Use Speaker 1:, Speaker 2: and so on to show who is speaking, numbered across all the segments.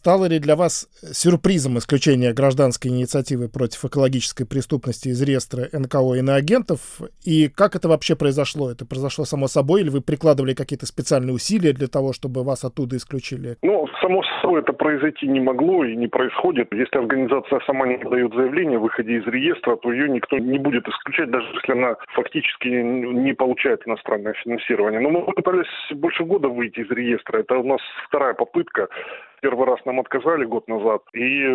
Speaker 1: стало ли для вас сюрпризом исключение гражданской инициативы против экологической преступности из реестра НКО иноагентов? И как это вообще произошло? Это произошло само собой, или вы прикладывали какие-то специальные усилия для того, чтобы вас оттуда исключили?
Speaker 2: Ну, само собой это произойти не могло и не происходит. Если организация сама не подает заявление о выходе из реестра, то ее никто не будет исключать, даже если она фактически не получает иностранное финансирование. Но мы пытались больше года выйти из реестра. Это у нас вторая попытка. Первый раз нам отказали год назад. И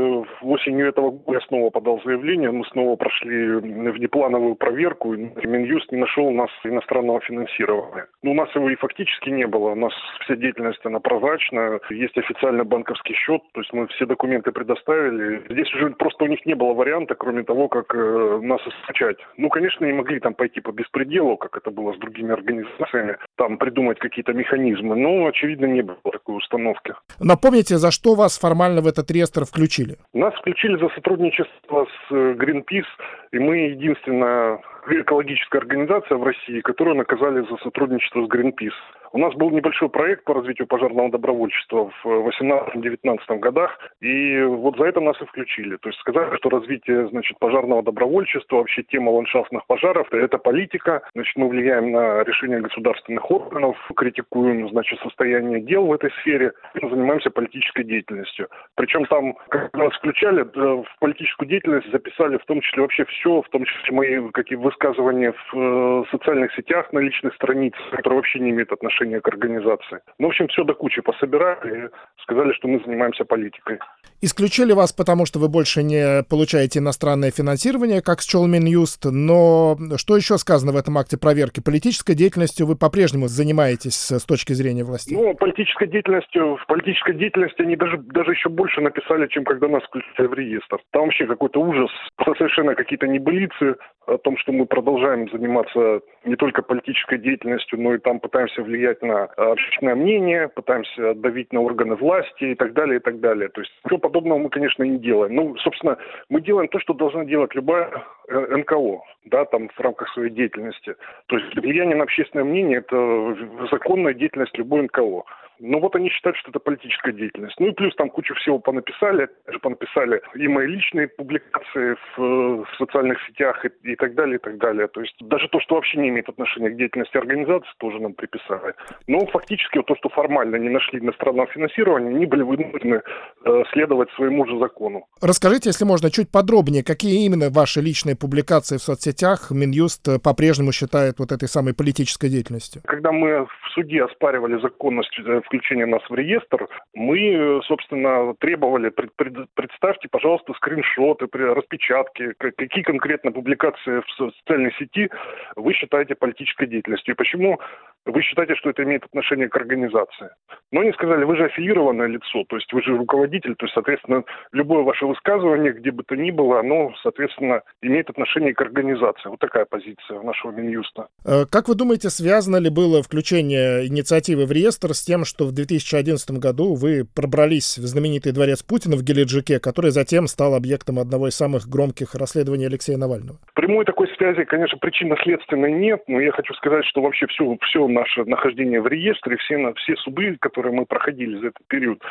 Speaker 2: осенью этого года я снова подал заявление. Мы снова прошли внеплановую проверку. И Минюст не нашел у нас иностранного финансирования. Но ну, у нас его и фактически не было. У нас вся деятельность, она прозрачная. Есть официальный банковский счет. То есть мы все документы предоставили. Здесь уже просто у них не было варианта, кроме того, как э, нас исключать. Ну, конечно, не могли там пойти по беспределу, как это было с другими организациями. Там придумать какие-то механизмы. Но, очевидно, не было такой установки.
Speaker 1: Напомните, Расскажите, за что вас формально в этот реестр включили?
Speaker 2: Нас включили за сотрудничество с э, Greenpeace, и мы единственная экологическая организация в России, которую наказали за сотрудничество с Greenpeace. У нас был небольшой проект по развитию пожарного добровольчества в 18-19 годах, и вот за это нас и включили. То есть сказали, что развитие значит, пожарного добровольчества, вообще тема ландшафтных пожаров – это политика. Значит, мы влияем на решение государственных органов, критикуем значит, состояние дел в этой сфере, занимаемся политической деятельностью. Причем там, когда нас включали, в политическую деятельность записали в том числе вообще все, в том числе мои какие высказывания в э, социальных сетях на личной странице, которые вообще не имеют отношения отношения к организации. Ну, в общем, все до кучи пособирали и сказали, что мы занимаемся политикой.
Speaker 1: Исключили вас, потому что вы больше не получаете иностранное финансирование, как счел Минюст, но что еще сказано в этом акте проверки? Политической деятельностью вы по-прежнему занимаетесь с точки зрения власти?
Speaker 2: Ну, политической деятельностью, в политической деятельности они даже, даже еще больше написали, чем когда нас включили в реестр. Там вообще какой-то ужас, совершенно какие-то небылицы о том, что мы продолжаем заниматься не только политической деятельностью, но и там пытаемся влиять на общественное мнение, пытаемся давить на органы власти и так далее, и так далее. То есть ничего подобного мы, конечно, не делаем. Ну, собственно, мы делаем то, что должна делать любая э, НКО, да, там в рамках своей деятельности. То есть влияние на общественное мнение – это законная деятельность любой НКО. Ну вот они считают, что это политическая деятельность. Ну и плюс там кучу всего понаписали, понаписали и мои личные публикации в, в социальных сетях и, и так далее, и так далее. То есть даже то, что вообще не имеет отношения к деятельности организации, тоже нам приписали. Но фактически вот то, что формально не нашли иностранного финансирования, они были вынуждены э, следовать своему же закону.
Speaker 1: Расскажите, если можно, чуть подробнее, какие именно ваши личные публикации в соцсетях Минюст э, по-прежнему считает вот этой самой политической деятельностью?
Speaker 2: Когда мы в суде оспаривали законность э, включения нас в реестр, мы, собственно, требовали, пред, пред, представьте, пожалуйста, скриншоты, распечатки, какие конкретно публикации в социальной сети вы считаете политической деятельностью, и почему вы считаете, что это имеет отношение к организации. Но они сказали, вы же аффилированное лицо, то есть вы же руководитель, то есть, соответственно, любое ваше высказывание, где бы то ни было, оно, соответственно, имеет отношение к организации. Вот такая позиция нашего Минюста.
Speaker 1: Э, как вы думаете, связано ли было включение инициативы в реестр с тем, что в 2011 году вы пробрались в знаменитый дворец Путина в Геледжике, который затем стал объектом одного из самых громких расследований Алексея Навального?
Speaker 2: Прямой такой связи, конечно, причинно-следственной нет, но я хочу сказать, что вообще все, все наше нахождение в реестре, все, все суды, которые мы проходили за этот период,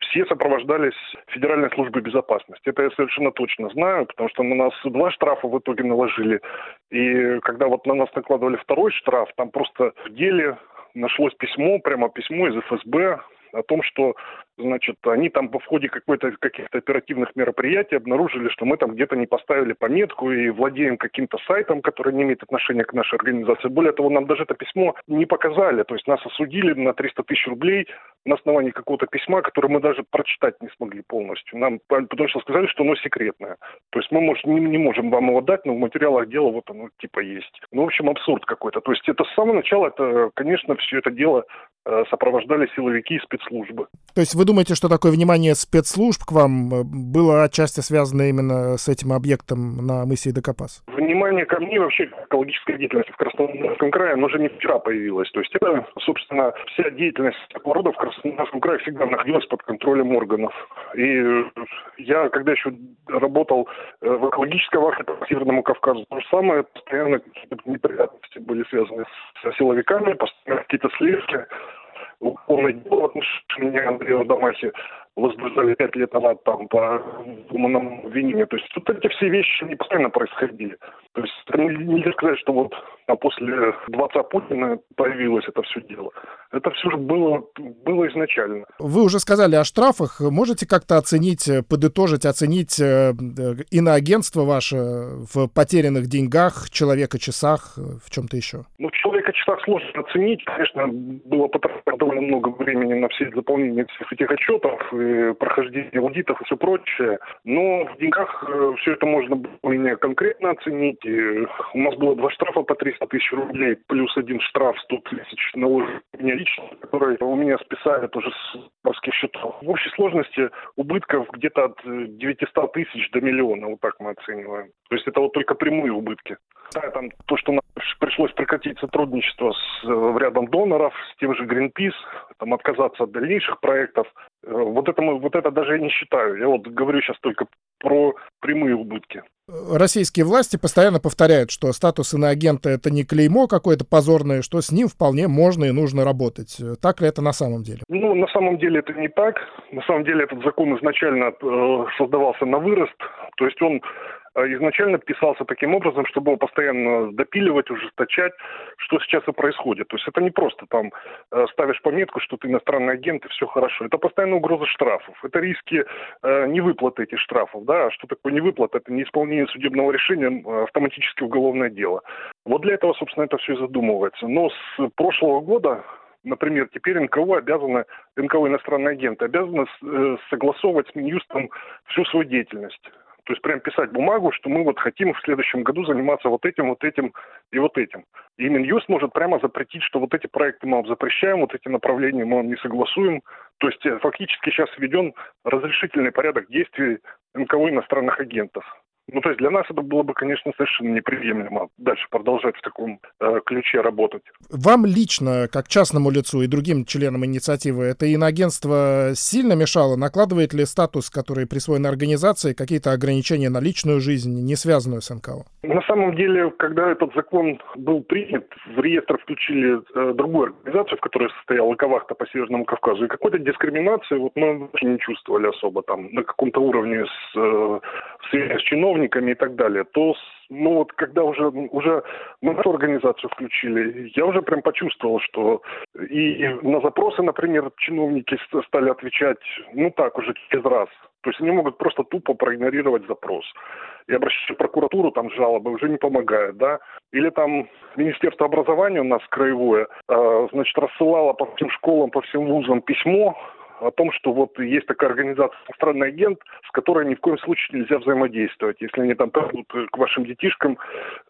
Speaker 2: все сопровождались Федеральной службой безопасности. Это я совершенно точно знаю, потому что на нас два штрафа в итоге наложили. И когда вот на нас накладывали второй штраф, там просто в деле нашлось письмо, прямо письмо из ФСБ о том, что значит, они там в ходе каких-то оперативных мероприятий обнаружили, что мы там где-то не поставили пометку и владеем каким-то сайтом, который не имеет отношения к нашей организации. Более того, нам даже это письмо не показали, то есть нас осудили на 300 тысяч рублей на основании какого-то письма, которое мы даже прочитать не смогли полностью. Нам, потому что сказали, что оно секретное. То есть мы может, не, не можем вам его дать, но в материалах дела вот оно типа есть. Ну, в общем, абсурд какой-то. То есть это с самого начала, это, конечно, все это дело сопровождали силовики и спецслужбы.
Speaker 1: То есть вы думаете, что такое внимание спецслужб к вам э, было отчасти связано именно с этим объектом на мысе Докопас?
Speaker 2: Внимание ко мне вообще экологическая деятельность в Краснодарском крае, оно же не вчера появилась. То есть это, собственно, вся деятельность такого рода в Краснодарском крае всегда находилась под контролем органов. И я, когда еще работал э, в экологической вахте по Северному Кавказу, то же самое, постоянно какие-то неприятности были связаны с силовиками, постоянно какие-то следствия уголовное дело в отношении Андрея Адамахи. Возбуждали пять лет назад там по умному обвинению. То есть вот эти все вещи не постоянно происходили. То есть нельзя сказать, что вот а после дворца Путина появилось это все дело. Это все же было, было изначально.
Speaker 1: Вы уже сказали о штрафах. Можете как-то оценить, подытожить, оценить э, иноагентство ваше в потерянных деньгах, человека-часах, в чем-то еще?
Speaker 2: Ну, человека-часах сложно оценить. Конечно, было потрачено довольно много времени на все заполнение всех этих отчетов, прохождение аудитов и все прочее. Но в деньгах э, все это можно было конкретно оценить у нас было два штрафа по 300 тысяч рублей, плюс один штраф 100 тысяч наложен мне лично, который у меня списали тоже с банковских счетов. В общей сложности убытков где-то от 900 тысяч до миллиона, вот так мы оцениваем. То есть это вот только прямые убытки. Да, там то, что нам пришлось прекратить сотрудничество с э, рядом доноров, с тем же Greenpeace, там отказаться от дальнейших проектов. Э, вот это, мы, вот это даже я не считаю. Я вот говорю сейчас только про прямые убытки.
Speaker 1: Российские власти постоянно повторяют, что статус иноагента — это не клеймо какое-то позорное, что с ним вполне можно и нужно работать. Так ли это на самом деле?
Speaker 2: Ну, на самом деле это не так. На самом деле этот закон изначально э, создавался на вырост. То есть он изначально писался таким образом, чтобы его постоянно допиливать, ужесточать, что сейчас и происходит. То есть это не просто там э, ставишь пометку, что ты иностранный агент и все хорошо. Это постоянная угроза штрафов. Это риски э, невыплаты этих штрафов. Да? Что такое невыплата? Это неисполнение судебного решения, автоматически уголовное дело. Вот для этого, собственно, это все и задумывается. Но с прошлого года Например, теперь НКО обязаны, НКО иностранные агенты обязаны согласовывать с Минюстом всю свою деятельность. То есть прям писать бумагу, что мы вот хотим в следующем году заниматься вот этим, вот этим и вот этим. И Минюст может прямо запретить, что вот эти проекты мы вам запрещаем, вот эти направления мы вам не согласуем. То есть э, фактически сейчас введен разрешительный порядок действий НКО иностранных агентов. Ну, то есть для нас это было бы, конечно, совершенно неприемлемо дальше продолжать в таком э, ключе работать.
Speaker 1: Вам лично, как частному лицу и другим членам инициативы, это иноагентство сильно мешало? Накладывает ли статус, который присвоен организации, какие-то ограничения на личную жизнь, не связанную с НКО?
Speaker 2: На самом деле, когда этот закон был принят, в реестр включили э, другую организацию, в которой состояла Кавахта по Северному Кавказу, и какой-то дискриминации вот мы вообще не чувствовали особо там на каком-то уровне с, э, с чиновниками чиновниками и так далее, то ну вот когда уже, уже мы эту организацию включили, я уже прям почувствовал, что и на запросы, например, чиновники стали отвечать, ну так уже через раз. То есть они могут просто тупо проигнорировать запрос. И обращаться в прокуратуру, там жалобы уже не помогает, да. Или там Министерство образования у нас краевое, э, значит, рассылало по всем школам, по всем вузам письмо о том, что вот есть такая организация «Иностранный агент», с которой ни в коем случае нельзя взаимодействовать, если они там придут к вашим детишкам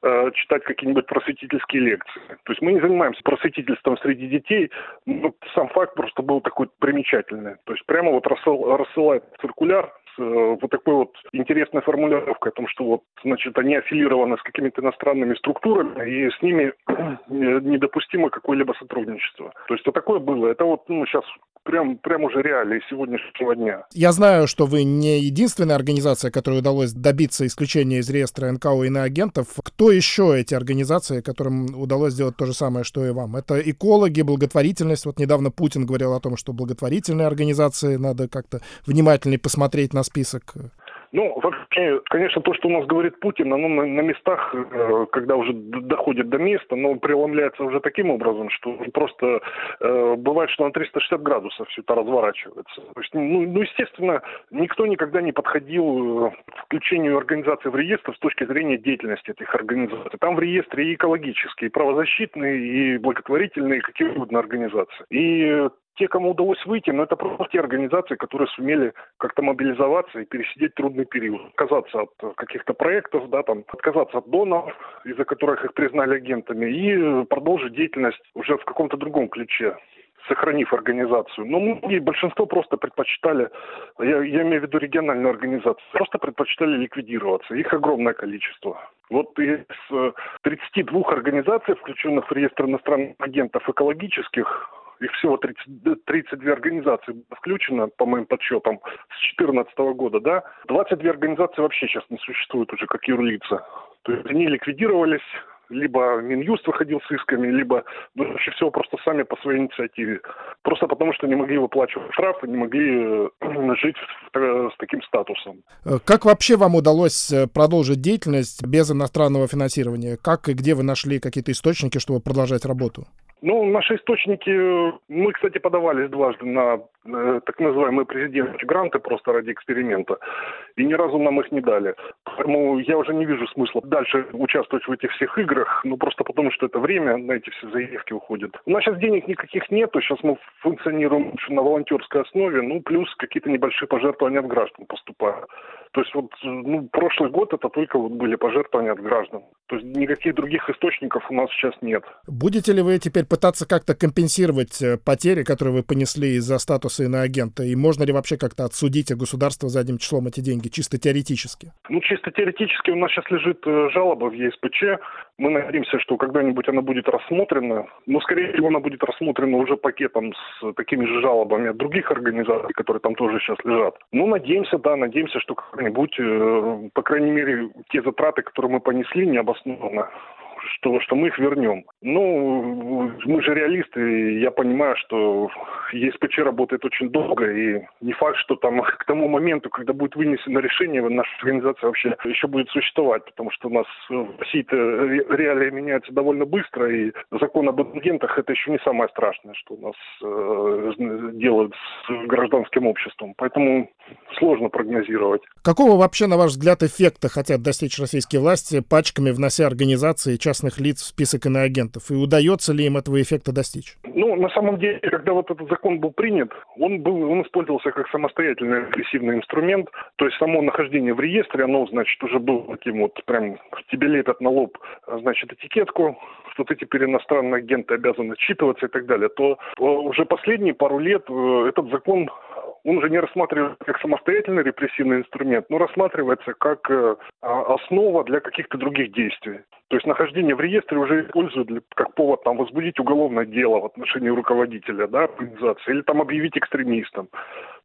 Speaker 2: э, читать какие-нибудь просветительские лекции. То есть мы не занимаемся просветительством среди детей, но сам факт просто был такой примечательный. То есть прямо вот рассыл, рассылает циркуляр с э, вот такой вот интересной формулировкой о том, что вот, значит, они аффилированы с какими-то иностранными структурами, и с ними недопустимо какое-либо сотрудничество. То есть вот такое было. Это вот ну, сейчас прям, прям уже реалии сегодняшнего дня.
Speaker 1: Я знаю, что вы не единственная организация, которой удалось добиться исключения из реестра НКО иноагентов. Кто еще эти организации, которым удалось сделать то же самое, что и вам? Это экологи, благотворительность. Вот недавно Путин говорил о том, что благотворительные организации надо как-то внимательнее посмотреть на список.
Speaker 2: Ну, вообще, конечно, то, что у нас говорит Путин, оно на, на местах, э, когда уже доходит до места, но преломляется уже таким образом, что просто э, бывает, что на 360 градусов все это разворачивается. То есть, ну, ну, естественно, никто никогда не подходил э, к включению организации в реестр с точки зрения деятельности этих организаций. Там в реестре и экологические, и правозащитные, и благотворительные, и какие угодно организации. И те, кому удалось выйти, но это просто те организации, которые сумели как-то мобилизоваться и пересидеть трудный период. Отказаться от каких-то проектов, да, там, отказаться от доноров, из-за которых их признали агентами, и продолжить деятельность уже в каком-то другом ключе сохранив организацию. Но многие, большинство просто предпочитали, я, я имею в виду региональную организацию, просто предпочитали ликвидироваться. Их огромное количество. Вот из 32 э, организаций, включенных в реестр иностранных агентов экологических, их всего 30, 32 организации включено, по моим подсчетам, с 2014 года, да. 22 организации вообще сейчас не существуют уже как юрлица. То есть они ликвидировались, либо Минюст выходил с исками, либо ну, чаще всего просто сами по своей инициативе. Просто потому, что не могли выплачивать штрафы, не могли э, жить с таким статусом.
Speaker 1: Э, как вообще вам удалось э, продолжить деятельность без иностранного финансирования? Как и где вы нашли какие-то источники, чтобы продолжать работу?
Speaker 2: Ну, наши источники, мы, кстати, подавались дважды на э, так называемые президентские гранты просто ради эксперимента, и ни разу нам их не дали. Поэтому я уже не вижу смысла дальше участвовать в этих всех играх, ну просто потому, что это время на эти все заявки уходит. У нас сейчас денег никаких нету, сейчас мы функционируем на волонтерской основе, ну плюс какие-то небольшие пожертвования от граждан поступают. То есть вот ну, прошлый год это только вот были пожертвования от граждан. То есть никаких других источников у нас сейчас нет.
Speaker 1: Будете ли вы теперь пытаться как-то компенсировать э, потери, которые вы понесли из-за статуса иноагента? И можно ли вообще как-то отсудить государство задним числом эти деньги, чисто теоретически?
Speaker 2: Ну, чисто теоретически у нас сейчас лежит э, жалоба в ЕСПЧ. Мы надеемся, что когда-нибудь она будет рассмотрена. Но, скорее всего, она будет рассмотрена уже пакетом с такими же жалобами от других организаций, которые там тоже сейчас лежат. Ну, надеемся, да, надеемся, что когда-нибудь, э, по крайней мере, те затраты, которые мы понесли, необоснованно, что, что мы их вернем. Ну, мы же реалисты, и я понимаю, что ЕСПЧ работает очень долго, и не факт, что там к тому моменту, когда будет вынесено решение, наша организация вообще еще будет существовать, потому что у нас в России-то реалии меняются довольно быстро, и закон об агентах это еще не самое страшное, что у нас э, делают с гражданским обществом. Поэтому сложно прогнозировать.
Speaker 1: Какого вообще, на ваш взгляд, эффекта хотят достичь российские власти, пачками внося организации частных лиц в список иноагентов? И удается ли им этого эффекта достичь?
Speaker 2: Ну, на самом деле, когда вот этот закон был принят, он, был, он использовался как самостоятельный агрессивный инструмент. То есть само нахождение в реестре, оно, значит, уже было таким вот, прям тебе лепят на лоб, значит, этикетку, что ты теперь иностранные агенты обязаны отчитываться и так далее, то уже последние пару лет э, этот закон он уже не рассматривается как самостоятельный репрессивный инструмент, но рассматривается как э, а, основа для каких-то других действий. То есть нахождение в реестре уже используют как повод там, возбудить уголовное дело в отношении руководителя да, организации или там объявить экстремистом.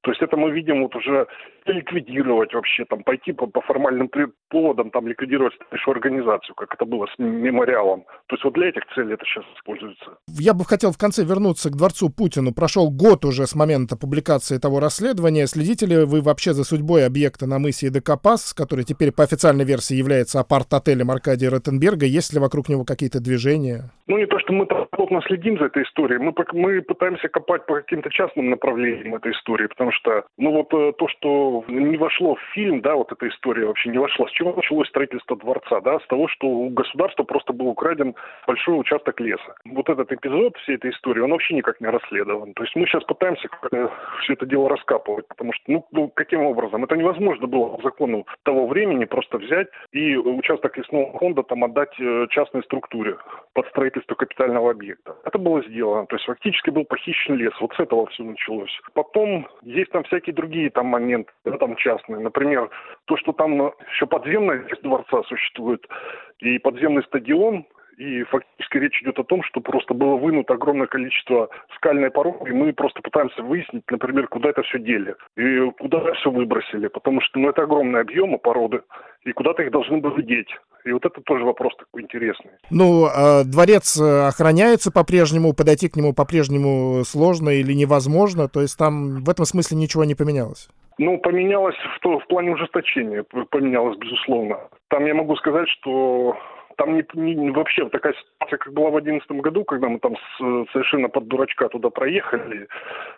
Speaker 2: То есть это мы видим вот уже ликвидировать вообще, там пойти по, по формальным поводам, там ликвидировать нашу организацию, как это было с мемориалом. То есть вот для этих целей это сейчас используется.
Speaker 1: Я бы хотел в конце вернуться к дворцу Путину. Прошел год уже с момента публикации того расследования. Следите ли вы вообще за судьбой объекта на мысе Декапас, который теперь по официальной версии является апарт-отелем Аркадия Ротенберга? Есть ли вокруг него какие-то движения?
Speaker 2: Ну, не то, что мы плотно следим за этой историей. Мы, мы пытаемся копать по каким-то частным направлениям этой истории, потому что, ну, вот э, то, что не вошло в фильм, да, вот эта история вообще не вошла. С чего началось строительство дворца, да? С того, что у государства просто был украден большой участок леса. Вот этот эпизод всей этой истории, он вообще никак не расследован. То есть мы сейчас пытаемся все это дело раскапывать, потому что, ну, ну, каким образом? Это невозможно было по закону того времени просто взять и участок лесного фонда там отдать э, частной структуре под строительство капитального объекта. Это было сделано. То есть фактически был похищен лес. Вот с этого все началось. Потом есть там всякие другие там моменты, да, там частные. Например, то, что там еще подземная дворца существует, и подземный стадион, и фактически речь идет о том, что просто было вынуто огромное количество скальной породы, и мы просто пытаемся выяснить, например, куда это все дели, и куда это все выбросили, потому что ну, это огромные объемы породы, и куда-то их должны были деть. И вот это тоже вопрос такой интересный.
Speaker 1: Ну, а дворец э, охраняется по-прежнему, подойти к нему по-прежнему сложно или невозможно, то есть там в этом смысле ничего не поменялось?
Speaker 2: Ну, поменялось в, то, в плане ужесточения, поменялось, безусловно. Там я могу сказать, что там не, не, вообще такая ситуация, как была в 2011 году, когда мы там с, совершенно под дурачка туда проехали,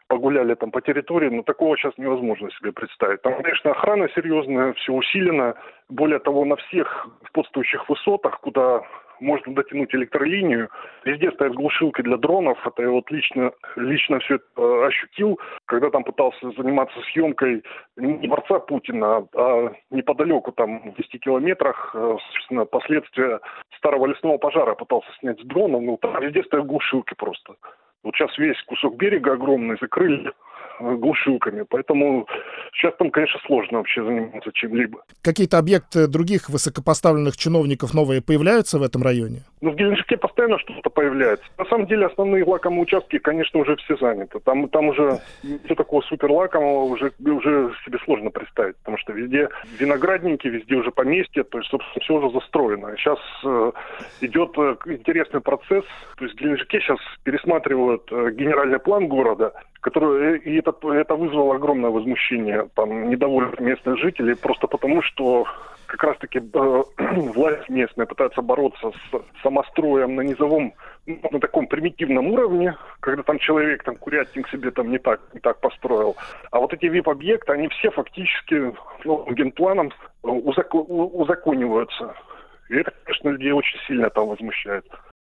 Speaker 2: погуляли там по территории, но такого сейчас невозможно себе представить. Там, конечно, охрана серьезная, все усилено. Более того, на всех впутствующих высотах, куда можно дотянуть электролинию. Везде стоят глушилки для дронов. Это я вот лично, лично все это э, ощутил, когда там пытался заниматься съемкой не дворца Путина, а неподалеку, там, в 10 километрах, э, собственно, последствия старого лесного пожара пытался снять с дрона. Ну, там везде стоят глушилки просто. Вот сейчас весь кусок берега огромный закрыли глушилками. Поэтому сейчас там, конечно, сложно вообще заниматься чем-либо.
Speaker 1: Какие-то объекты других высокопоставленных чиновников новые появляются в этом районе?
Speaker 2: Ну, в Геленджике постоянно что-то появляется. На самом деле, основные лакомые участки, конечно, уже все заняты. Там, там уже все такого супер лакомого уже, уже себе сложно представить, потому что везде виноградники, везде уже поместья, то есть, собственно, все уже застроено. Сейчас э, идет э, интересный процесс, то есть в Геленджике сейчас пересматривают э, генеральный план города, который, э, и это, это вызвало огромное возмущение там, недовольных местных жителей, просто потому что как раз-таки э, власть местная пытается бороться с самостроем на низовом, ну, на таком примитивном уровне, когда там человек там курятник себе там не так, не так построил. А вот эти VIP-объекты, они все фактически ну, генпланом узако- узакониваются. И это, конечно, людей очень сильно там возмущает.